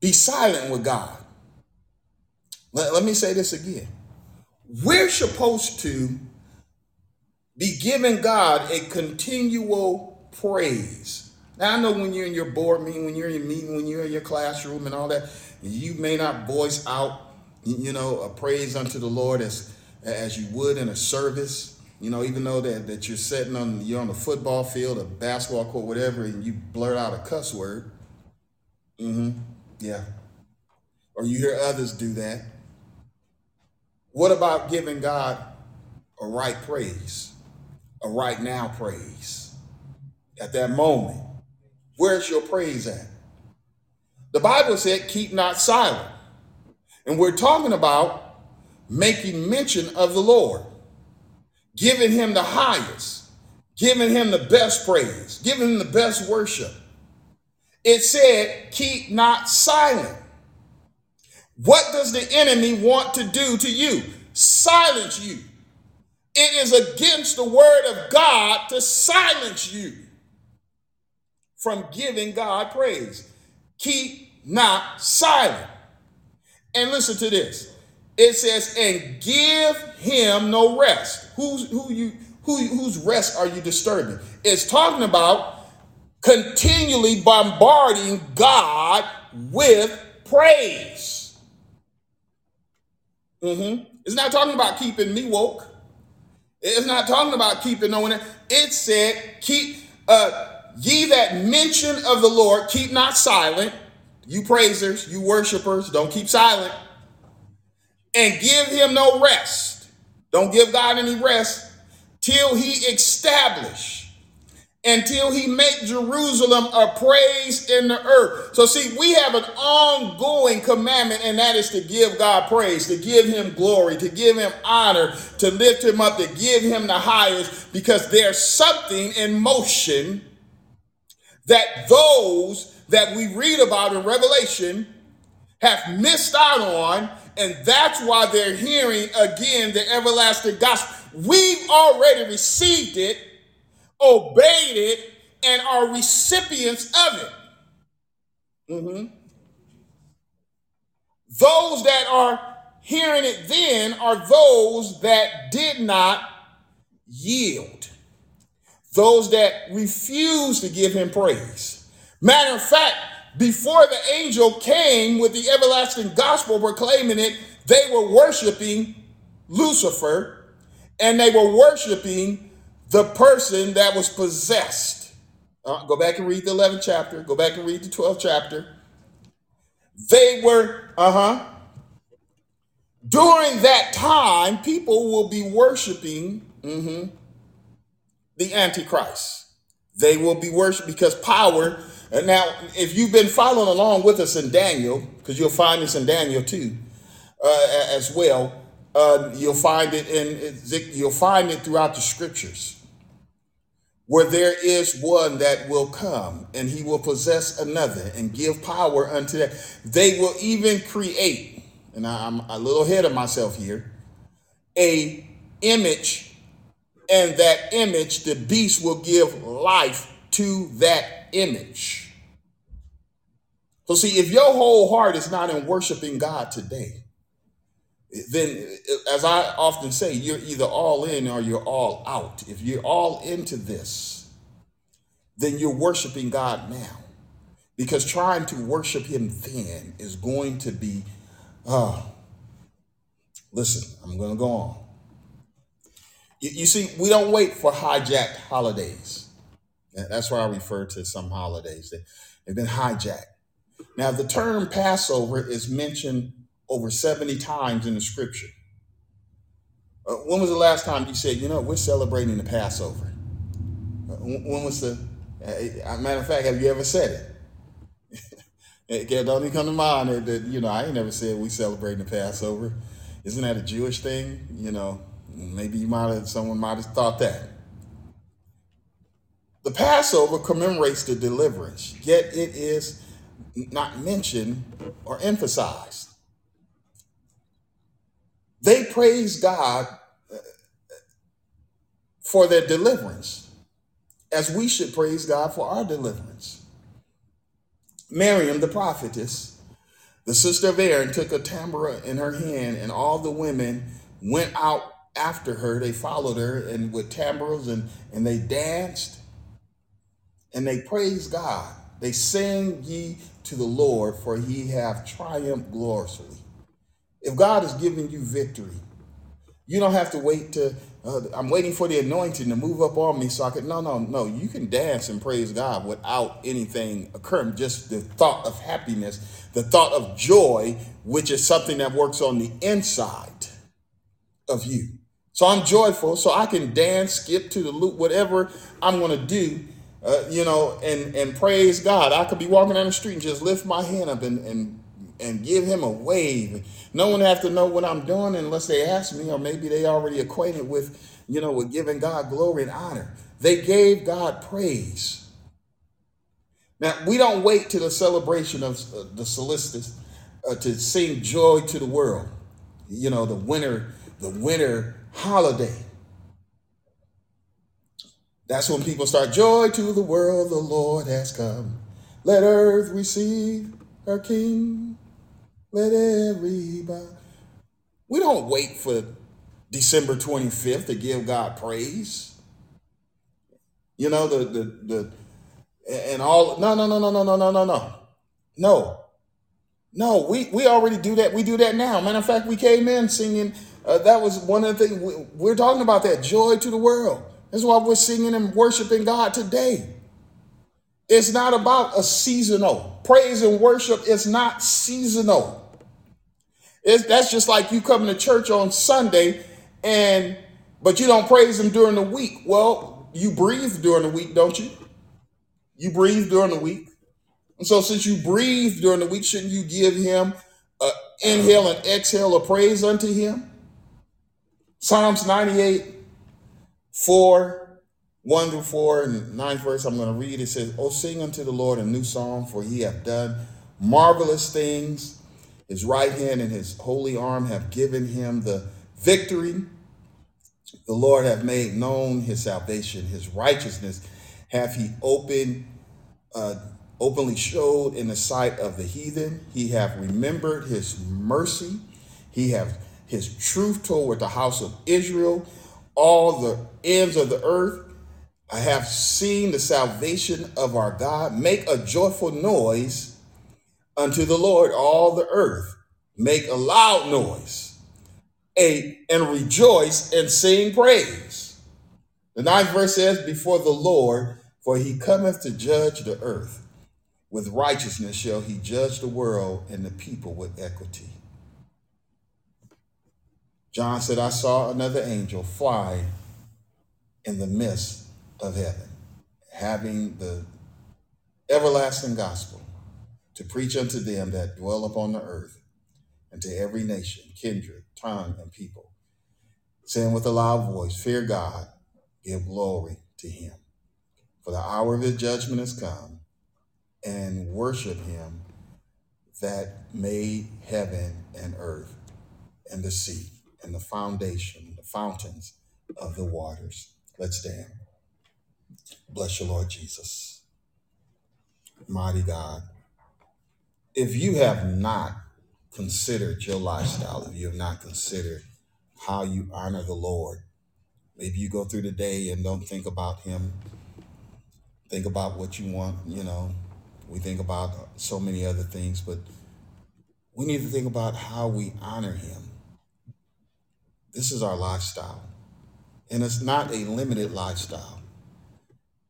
be silent with God. Let, let me say this again. We're supposed to be giving God a continual praise. Now I know when you're in your board meeting, when you're in your meeting, when you're in your classroom and all that, you may not voice out, you know, a praise unto the Lord as as you would in a service. You know, even though that, that you're sitting on you're on the football field, a basketball court, whatever, and you blurt out a cuss word. Mm-hmm. Yeah. Or you hear others do that. What about giving God a right praise, a right now praise at that moment? Where's your praise at? The Bible said, keep not silent. And we're talking about making mention of the Lord, giving him the highest, giving him the best praise, giving him the best worship. It said, keep not silent. What does the enemy want to do to you? Silence you. It is against the word of God to silence you from giving God praise. Keep not silent. And listen to this. It says, and give him no rest. Who's who you who whose rest are you disturbing? It's talking about continually bombarding God with praise. Hmm It's not talking about keeping me woke. It's not talking about keeping no one. It said, keep uh ye that mention of the Lord, keep not silent. You praisers, you worshipers, don't keep silent. And give him no rest. Don't give God any rest till he establish, until he make Jerusalem a praise in the earth. So see, we have an ongoing commandment, and that is to give God praise, to give him glory, to give him honor, to lift him up, to give him the highest, because there's something in motion that those that we read about in Revelation have missed out on, and that's why they're hearing again the everlasting gospel. We've already received it, obeyed it, and are recipients of it. Mhm. Those that are hearing it then are those that did not yield, those that refused to give him praise. Matter of fact, before the angel came with the everlasting gospel proclaiming it, they were worshiping Lucifer and they were worshiping the person that was possessed. Uh, go back and read the 11th chapter, go back and read the 12th chapter. They were, uh huh. During that time, people will be worshiping mhm, the Antichrist. They will be worshiped because power. And now, if you've been following along with us in Daniel, because you'll find this in Daniel too, uh, as well, uh, you'll find it in you'll find it throughout the scriptures where there is one that will come and he will possess another and give power unto that. They will even create, and I'm a little ahead of myself here, a image, and that image, the beast will give life to that image. So see, if your whole heart is not in worshiping God today, then as I often say, you're either all in or you're all out. If you're all into this, then you're worshiping God now. Because trying to worship him then is going to be, oh, listen, I'm going to go on. You, you see, we don't wait for hijacked holidays. That's why I refer to some holidays. They- They've been hijacked. Now, the term Passover is mentioned over 70 times in the scripture. Uh, when was the last time you said, you know, we're celebrating the Passover? Uh, when was the, uh, matter of fact, have you ever said it? It don't even come to mind that, that, you know, I ain't never said we celebrating the Passover. Isn't that a Jewish thing? You know, maybe you might have, someone might have thought that. The Passover commemorates the deliverance, yet it is not mentioned or emphasized. They praise God uh, for their deliverance, as we should praise God for our deliverance. Miriam, the prophetess, the sister of Aaron, took a tambour in her hand, and all the women went out after her. They followed her, and with tambours, and, and they danced and they praised God. They sing ye to the Lord, for he hath triumphed gloriously. If God is giving you victory, you don't have to wait to, uh, I'm waiting for the anointing to move up on me so I can. No, no, no. You can dance and praise God without anything occurring. Just the thought of happiness, the thought of joy, which is something that works on the inside of you. So I'm joyful, so I can dance, skip to the loop, whatever I'm going to do, uh, you know, and and praise God. I could be walking down the street and just lift my hand up and and and give him a wave. No one have to know what I'm doing unless they ask me, or maybe they already acquainted with, you know, with giving God glory and honor. They gave God praise. Now we don't wait to the celebration of uh, the solstice uh, to sing joy to the world. You know, the winter, the winter holiday. That's when people start joy to the world, the Lord has come. Let earth receive her King. Let everybody. We don't wait for December 25th to give God praise. You know, the the the and all no no no no no no no no no. No. No, we, we already do that. We do that now. Matter of fact, we came in singing. Uh, that was one of the things we, we're talking about. That joy to the world. That's why we're singing and worshiping God today. It's not about a seasonal praise and worship. Is not seasonal. It's, that's just like you coming to church on Sunday and but you don't praise Him during the week. Well, you breathe during the week, don't you? You breathe during the week. And so, since you breathe during the week, shouldn't you give him a inhale and exhale of praise unto him? Psalms 98, 4, 1 through 4, and ninth verse, I'm going to read. It says, Oh, sing unto the Lord a new song, for he hath done marvelous things. His right hand and his holy arm have given him the victory. The Lord hath made known his salvation, his righteousness hath he opened uh, openly showed in the sight of the heathen. He hath remembered his mercy. He hath his truth toward the house of Israel. All the ends of the earth I have seen the salvation of our God. Make a joyful noise unto the Lord, all the earth. Make a loud noise a, and rejoice and sing praise. The ninth verse says, Before the Lord, for he cometh to judge the earth. With righteousness shall he judge the world and the people with equity. John said, I saw another angel fly in the midst of heaven, having the everlasting gospel to preach unto them that dwell upon the earth, and to every nation, kindred, tongue, and people, saying with a loud voice, Fear God, give glory to him. For the hour of his judgment is come, and worship him that made heaven and earth and the sea and the foundation, the fountains of the waters. Let's stand. Bless you, Lord Jesus. Mighty God. If you have not considered your lifestyle, if you have not considered how you honor the Lord, maybe you go through the day and don't think about Him, think about what you want, you know. We think about so many other things, but we need to think about how we honor Him. This is our lifestyle. And it's not a limited lifestyle.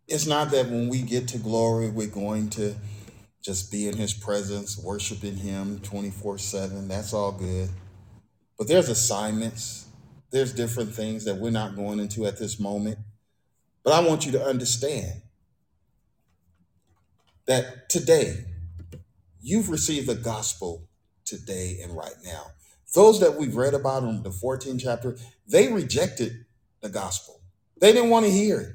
It's not that when we get to glory, we're going to just be in his presence, worshiping him 24 7. That's all good. But there's assignments, there's different things that we're not going into at this moment. But I want you to understand that today, you've received the gospel today and right now. Those that we've read about in the 14th chapter, they rejected the gospel. They didn't want to hear it.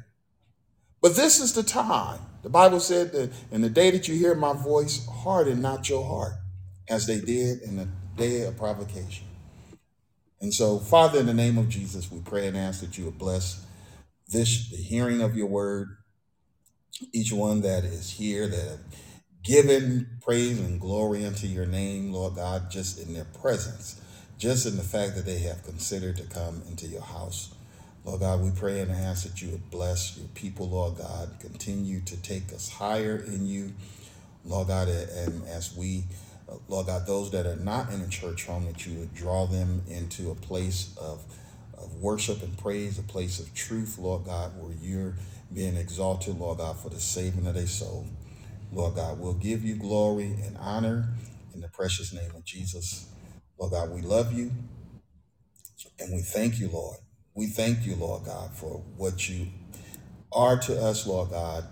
But this is the time. The Bible said that in the day that you hear my voice, harden not your heart, as they did in the day of provocation. And so, Father, in the name of Jesus, we pray and ask that you would bless this, the hearing of your word, each one that is here that have given praise and glory unto your name, Lord God, just in their presence, just in the fact that they have considered to come into your house. Lord God, we pray and ask that you would bless your people, Lord God. Continue to take us higher in you, Lord God, and as we, Lord God, those that are not in a church home, that you would draw them into a place of, of worship and praise, a place of truth, Lord God, where you're being exalted, Lord God, for the saving of their soul. Lord God, we'll give you glory and honor in the precious name of Jesus. Lord God, we love you and we thank you, Lord. We thank you, Lord God, for what you are to us, Lord God.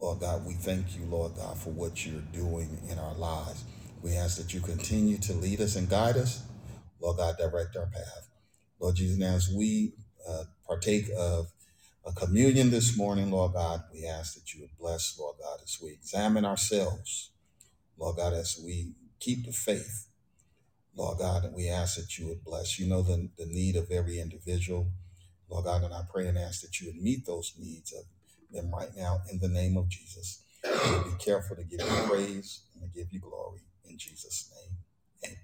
Lord God, we thank you, Lord God, for what you're doing in our lives. We ask that you continue to lead us and guide us. Lord God, direct our path. Lord Jesus, now as we uh, partake of a communion this morning, Lord God, we ask that you would bless, Lord God, as we examine ourselves, Lord God, as we keep the faith. Lord God, and we ask that you would bless. You know the, the need of every individual. Lord God, and I pray and ask that you would meet those needs of them right now in the name of Jesus. Be careful to give you praise and to give you glory in Jesus' name. Amen.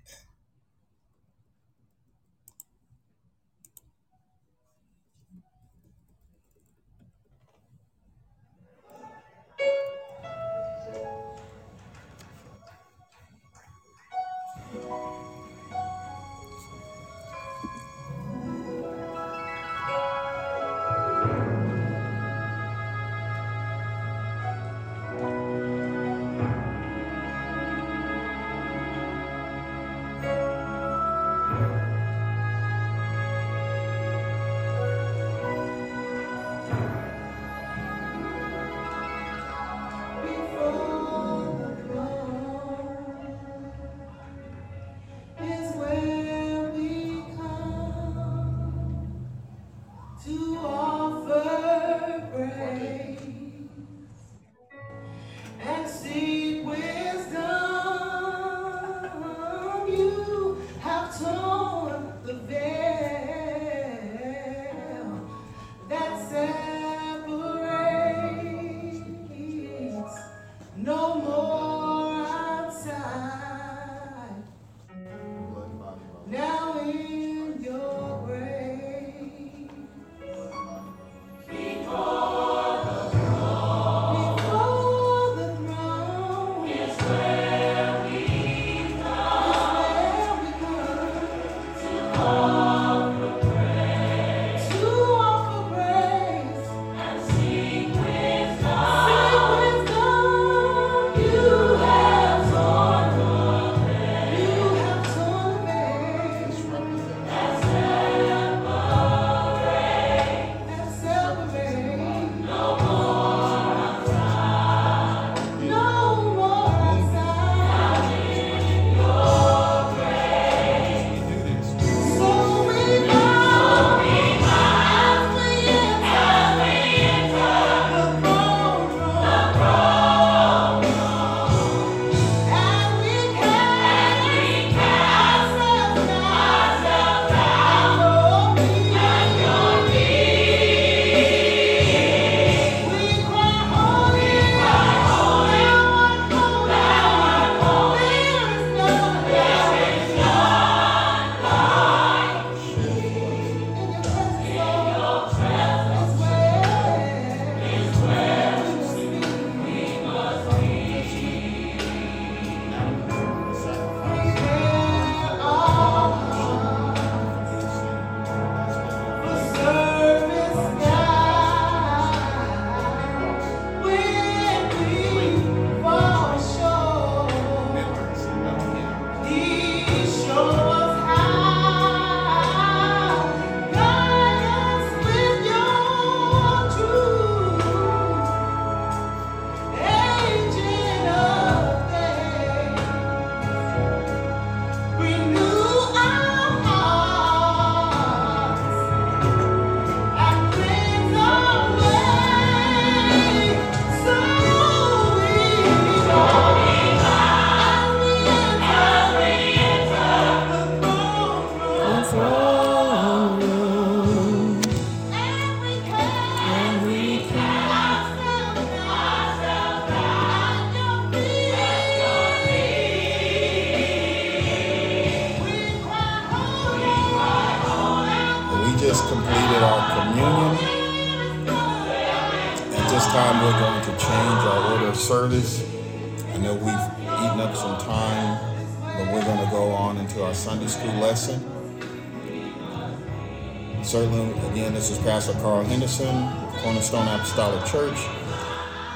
Pastor Carl Henderson Cornerstone Apostolic Church,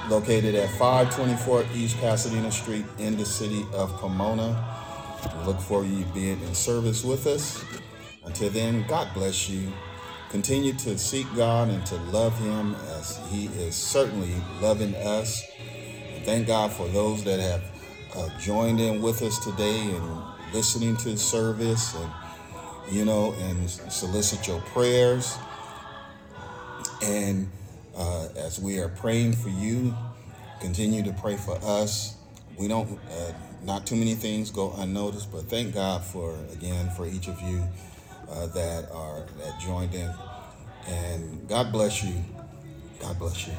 located at 524 East Pasadena Street in the city of Pomona. We look for you being in service with us. Until then, God bless you. Continue to seek God and to love Him as He is certainly loving us. And thank God for those that have uh, joined in with us today and listening to the service and you know and solicit your prayers. And uh, as we are praying for you, continue to pray for us. We don't, uh, not too many things go unnoticed, but thank God for again for each of you uh, that are that joined in. And God bless you. God bless you.